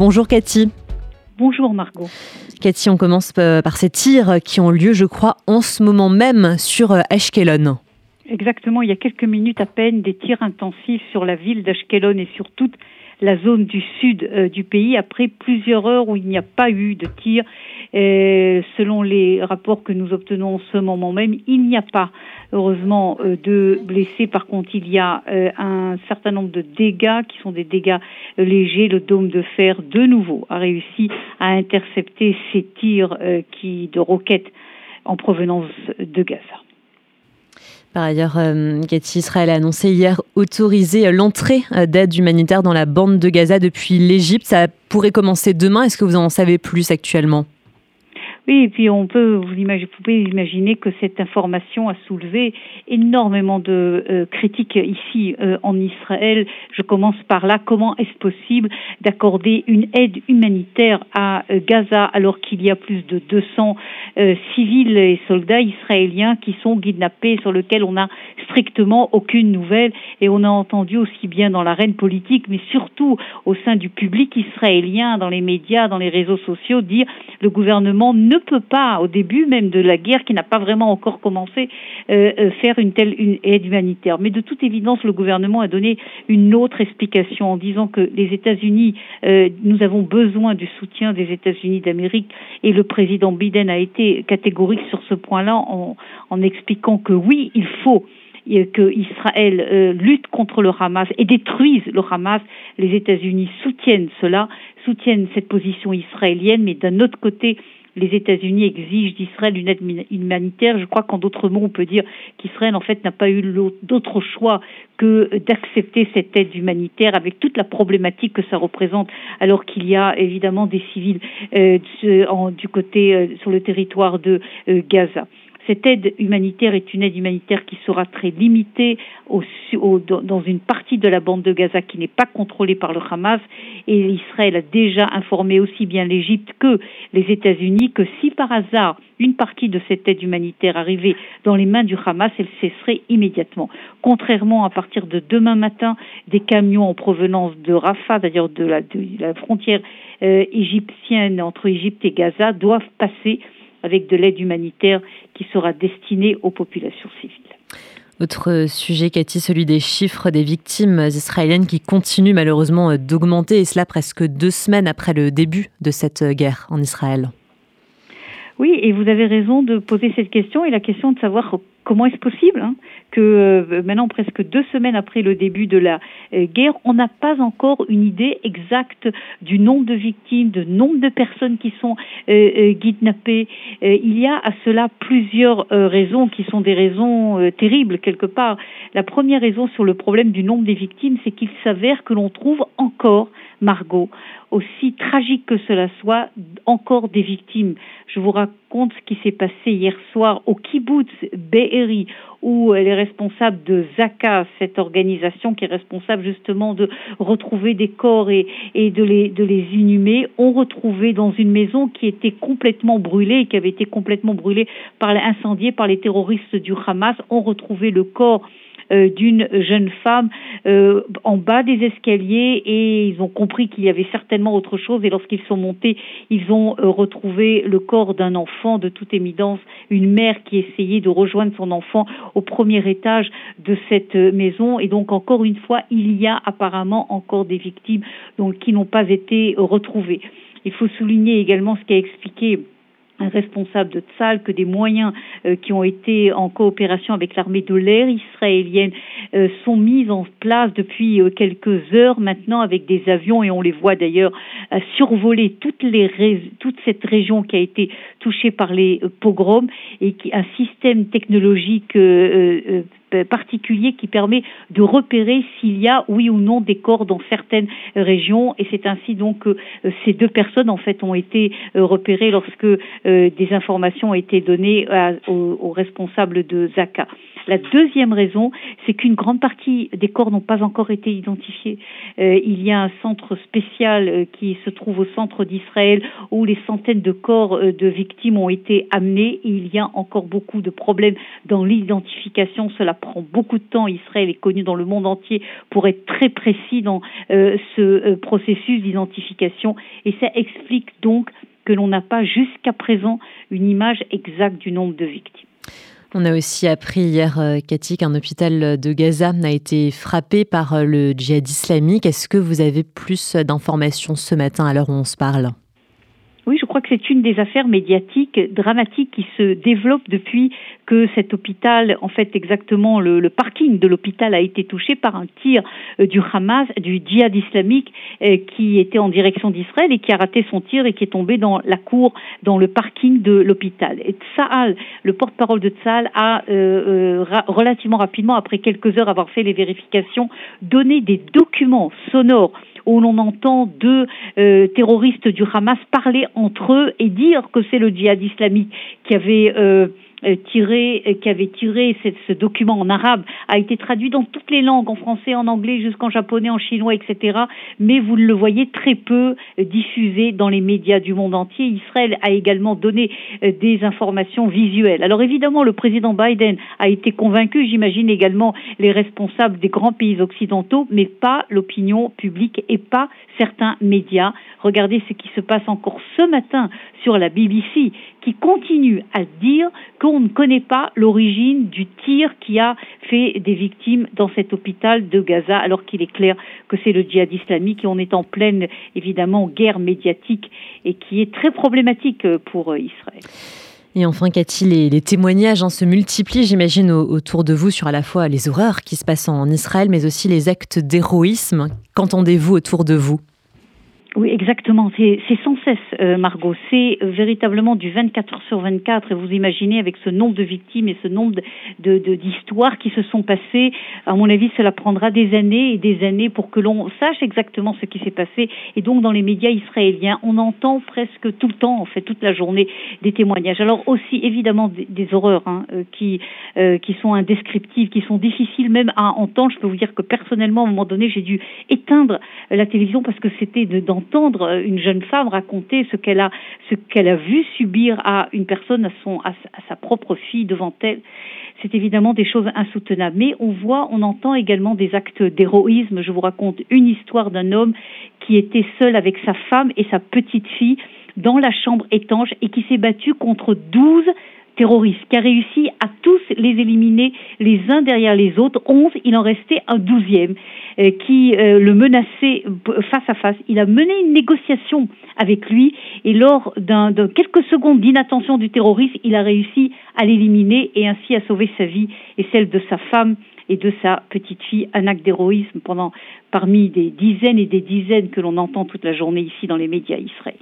Bonjour Cathy. Bonjour Margot. Cathy, on commence par ces tirs qui ont lieu, je crois, en ce moment même sur Ashkelon. Exactement, il y a quelques minutes à peine, des tirs intensifs sur la ville d'Ashkelon et sur toute la zone du sud euh, du pays après plusieurs heures où il n'y a pas eu de tirs. selon les rapports que nous obtenons en ce moment même, il n'y a pas heureusement euh, de blessés. Par contre, il y a euh, un certain nombre de dégâts qui sont des dégâts légers. Le dôme de fer, de nouveau, a réussi à intercepter ces tirs qui de roquettes en provenance de Gaza. Par ailleurs, euh, Cathy Israël a annoncé hier autoriser l'entrée euh, d'aide humanitaire dans la bande de Gaza depuis l'Égypte. Ça pourrait commencer demain. Est-ce que vous en savez plus actuellement? Oui, et puis on peut vous, imaginer, vous pouvez imaginer que cette information a soulevé énormément de euh, critiques ici euh, en Israël. Je commence par là. Comment est-ce possible d'accorder une aide humanitaire à euh, Gaza alors qu'il y a plus de 200 civils et soldats israéliens qui sont kidnappés, sur lesquels on n'a strictement aucune nouvelle et on a entendu aussi bien dans l'arène politique, mais surtout au sein du public israélien, dans les médias, dans les réseaux sociaux, dire le gouvernement ne peut pas, au début même de la guerre qui n'a pas vraiment encore commencé, euh, euh, faire une telle aide humanitaire. Mais de toute évidence, le gouvernement a donné une autre explication en disant que les États-Unis, euh, nous avons besoin du soutien des États-Unis d'Amérique et le président Biden a été catégorique sur ce point-là en, en expliquant que oui, il faut que Israël lutte contre le Hamas et détruise le Hamas. Les États-Unis soutiennent cela, soutiennent cette position israélienne, mais d'un autre côté, les États-Unis exigent d'Israël une aide humanitaire. Je crois qu'en d'autres mots, on peut dire qu'Israël, en fait, n'a pas eu d'autre choix que d'accepter cette aide humanitaire avec toute la problématique que ça représente, alors qu'il y a évidemment des civils euh, du côté euh, sur le territoire de euh, Gaza. Cette aide humanitaire est une aide humanitaire qui sera très limitée dans une partie de la bande de Gaza qui n'est pas contrôlée par le Hamas et Israël a déjà informé aussi bien l'Égypte que les États-Unis que si par hasard une partie de cette aide humanitaire arrivait dans les mains du Hamas, elle cesserait immédiatement. Contrairement à partir de demain matin, des camions en provenance de Rafah, c'est-à-dire de la, frontière euh, égyptienne entre Égypte et Gaza, doivent passer avec de l'aide humanitaire qui sera destinée aux populations civiles. Autre sujet, Cathy, celui des chiffres des victimes israéliennes qui continuent malheureusement d'augmenter, et cela presque deux semaines après le début de cette guerre en Israël. Oui, et vous avez raison de poser cette question et la question de savoir comment est-ce possible hein, que euh, maintenant, presque deux semaines après le début de la euh, guerre, on n'a pas encore une idée exacte du nombre de victimes, du nombre de personnes qui sont euh, kidnappées. il y a à cela plusieurs raisons qui sont des raisons terribles quelque part. La première raison sur le problème du nombre des victimes, c'est qu'il s'avère que l'on trouve encore Margot, aussi tragique que cela soit, encore des victimes. Je vous raconte ce qui s'est passé hier soir au kibbutz Be'eri, où les responsables de Zaka, cette organisation qui est responsable justement de retrouver des corps et, de, les, inhumer, ont retrouvé dans une maison qui était complètement brûlée, qui avait été complètement brûlée par l'incendie par les terroristes du Hamas, ont retrouvé le corps euh, d'une jeune femme euh, en bas des escaliers et ils ont compris qu'il y avait certainement autre chose et lorsqu'ils sont montés, ils ont euh, retrouvé le corps d'un enfant de toute évidence, une mère qui essayait de rejoindre son enfant au premier étage de cette maison et donc encore une fois, il y a apparemment encore des victimes donc qui n'ont pas été retrouvées. Il faut souligner également ce qu'a expliqué un responsable de Tzal que des moyens euh, qui ont été en coopération avec l'armée de l'air israélienne euh, sont mis en place depuis euh, quelques heures maintenant avec des avions. Et on les voit d'ailleurs survoler toutes les toute cette région qui a été touchée par les pogroms et qui un système technologique euh, particulier qui permet de repérer s'il y a oui ou non des corps dans certaines régions et c'est ainsi donc que euh, ces deux personnes en fait ont été euh, repérées lorsque des informations ont été données aux, responsables de Zaka. La deuxième raison, c'est qu'une grande partie des corps n'ont pas encore été identifiés. il y a un centre spécial qui se trouve au centre d'Israël où les centaines de corps de victimes ont été amenés. Il y a encore beaucoup de problèmes dans l'identification. Prend beaucoup de temps. Israël est connu dans le monde entier pour être très précis dans euh, ce euh, processus d'identification et ça explique donc que l'on n'a pas jusqu'à présent une image exacte du nombre de victimes. On a aussi appris hier, Cathy, qu'un hôpital de Gaza a été frappé par le djihad islamique. Est-ce que vous avez plus d'informations ce matin à l'heure où on se parle? Crois que c'est une des affaires médiatiques dramatiques qui se développe depuis que cet hôpital, en fait exactement le, parking de l'hôpital a été touché par un tir euh, du Hamas, du djihad islamique, euh, qui était en direction d'Israël et qui a raté son tir et qui est tombé dans la cour, dans le parking de l'hôpital. Et Tsahal, le porte-parole de Tsahal, a euh, relativement rapidement, après quelques heures avoir fait les vérifications, donné des documents sonores où l'on entend deux euh, terroristes du Hamas parler entre eux et dire que c'est le djihad islamique qui avait euh, tiré, euh, qui avait tiré ce, document en arabe, a été traduit dans toutes les langues, en français, en anglais, jusqu'en japonais, en chinois, etc. Mais vous le voyez très peu euh, diffusé dans les médias du monde entier. Israël a également donné des informations visuelles. Alors évidemment, le président Biden a été convaincu, j'imagine également les responsables des grands pays occidentaux, mais pas l'opinion publique et pas certains médias. Regardez ce qui se passe encore ce matin sur la BBC, qui continue à dire qu'on ne connaît pas l'origine du tir qui a fait des victimes dans cet hôpital de Gaza, alors qu'il est clair que c'est le djihad islamique et on est en pleine, évidemment, guerre médiatique et qui est très problématique pour Israël. Et enfin, Cathy, les, témoignages hein, se multiplient, j'imagine, autour de vous sur à la fois les horreurs qui se passent en Israël, mais aussi les actes d'héroïsme. Qu'entendez-vous autour de vous? Oui, exactement. C'est sans cesse, euh, Margot. C'est véritablement du 24 heures sur 24. Et vous imaginez, avec ce nombre de victimes et ce nombre d'histoires de, de, qui se sont passées, à mon avis, cela prendra des années et des années pour que l'on sache exactement ce qui s'est passé. Et donc, dans les médias israéliens, on entend presque tout le temps, en fait, toute la journée, des témoignages. Alors aussi, évidemment, des, des horreurs hein, euh, qui, euh, qui sont indescriptibles, qui sont difficiles même à entendre. Je peux vous dire que personnellement, à un moment donné, j'ai dû éteindre la télévision parce que c'était dans d'entendre une jeune femme raconter ce qu'elle a, ce qu'elle a vu subir à une personne, à, son, à sa propre fille devant elle. C'est évidemment des choses insoutenables. Mais on voit, on entend également des actes d'héroïsme. Je vous raconte une histoire d'un homme qui était seul avec sa femme et sa petite fille dans la chambre étanche et qui s'est battu contre 12 terroristes, qui a réussi à tous les éliminer les uns derrière les autres. Onze, il en restait un douzième euh, qui euh, le menaçait face à face. Il a mené une négociation avec lui et lors d'un de quelques secondes d'inattention du terroriste, il a réussi à l'éliminer et ainsi à sauver sa vie et celle de sa femme et de sa petite fille, un acte d'héroïsme parmi des dizaines et des dizaines que l'on entend toute la journée ici dans les médias israéliens.